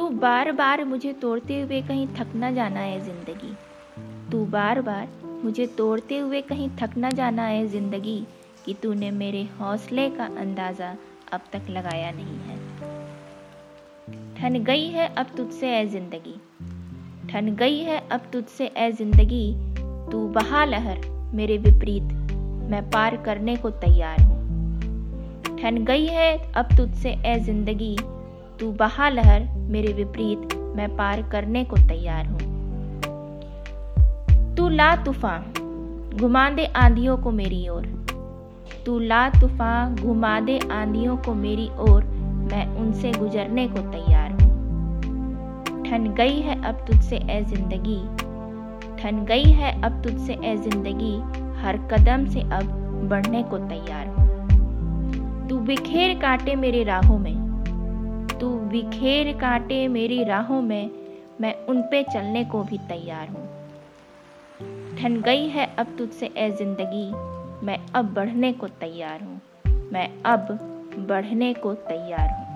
तू बार बार मुझे तोड़ते हुए कहीं थक न जाना है ज़िंदगी। तू बार बार मुझे तोड़ते हुए कहीं थक न जाना है ज़िंदगी कि तूने मेरे हौसले का अंदाज़ा अब तक लगाया नहीं है। ठन गई है अब तुझसे ए ज़िंदगी। ठन गई है अब तुझसे ए ज़िंदगी। तू बहा लहर मेरे विपरीत, मैं पार करने को तैयार हूँ। ठन गई है अब तुझसे ए ज़िंदगी। तू बहा लहर, मेरे विपरीत मैं पार करने को तैयार हूँ। तू ला तूफ़ान, घुमा दे आंधियों को मेरी ओर। तू ला तूफ़ान, घुमा दे आंधियों को मेरी ओर, मैं उनसे गुजरने को तैयार हूँ। ठन गई है अब तुझसे ए ज़िंदगी, ठन गई है अब तुझसे ए ज़िंदगी, हर कदम से अब बढ़ने को तैयार हूँ। तू बिखेर काटे मेरे राहों में तू बिखेर काटे मेरी राहों में, मैं उन पे चलने को भी तैयार हूँ। ठन गई है अब तुझसे ए ज़िंदगी, मैं अब बढ़ने को तैयार हूँ। मैं अब बढ़ने को तैयार हूँ।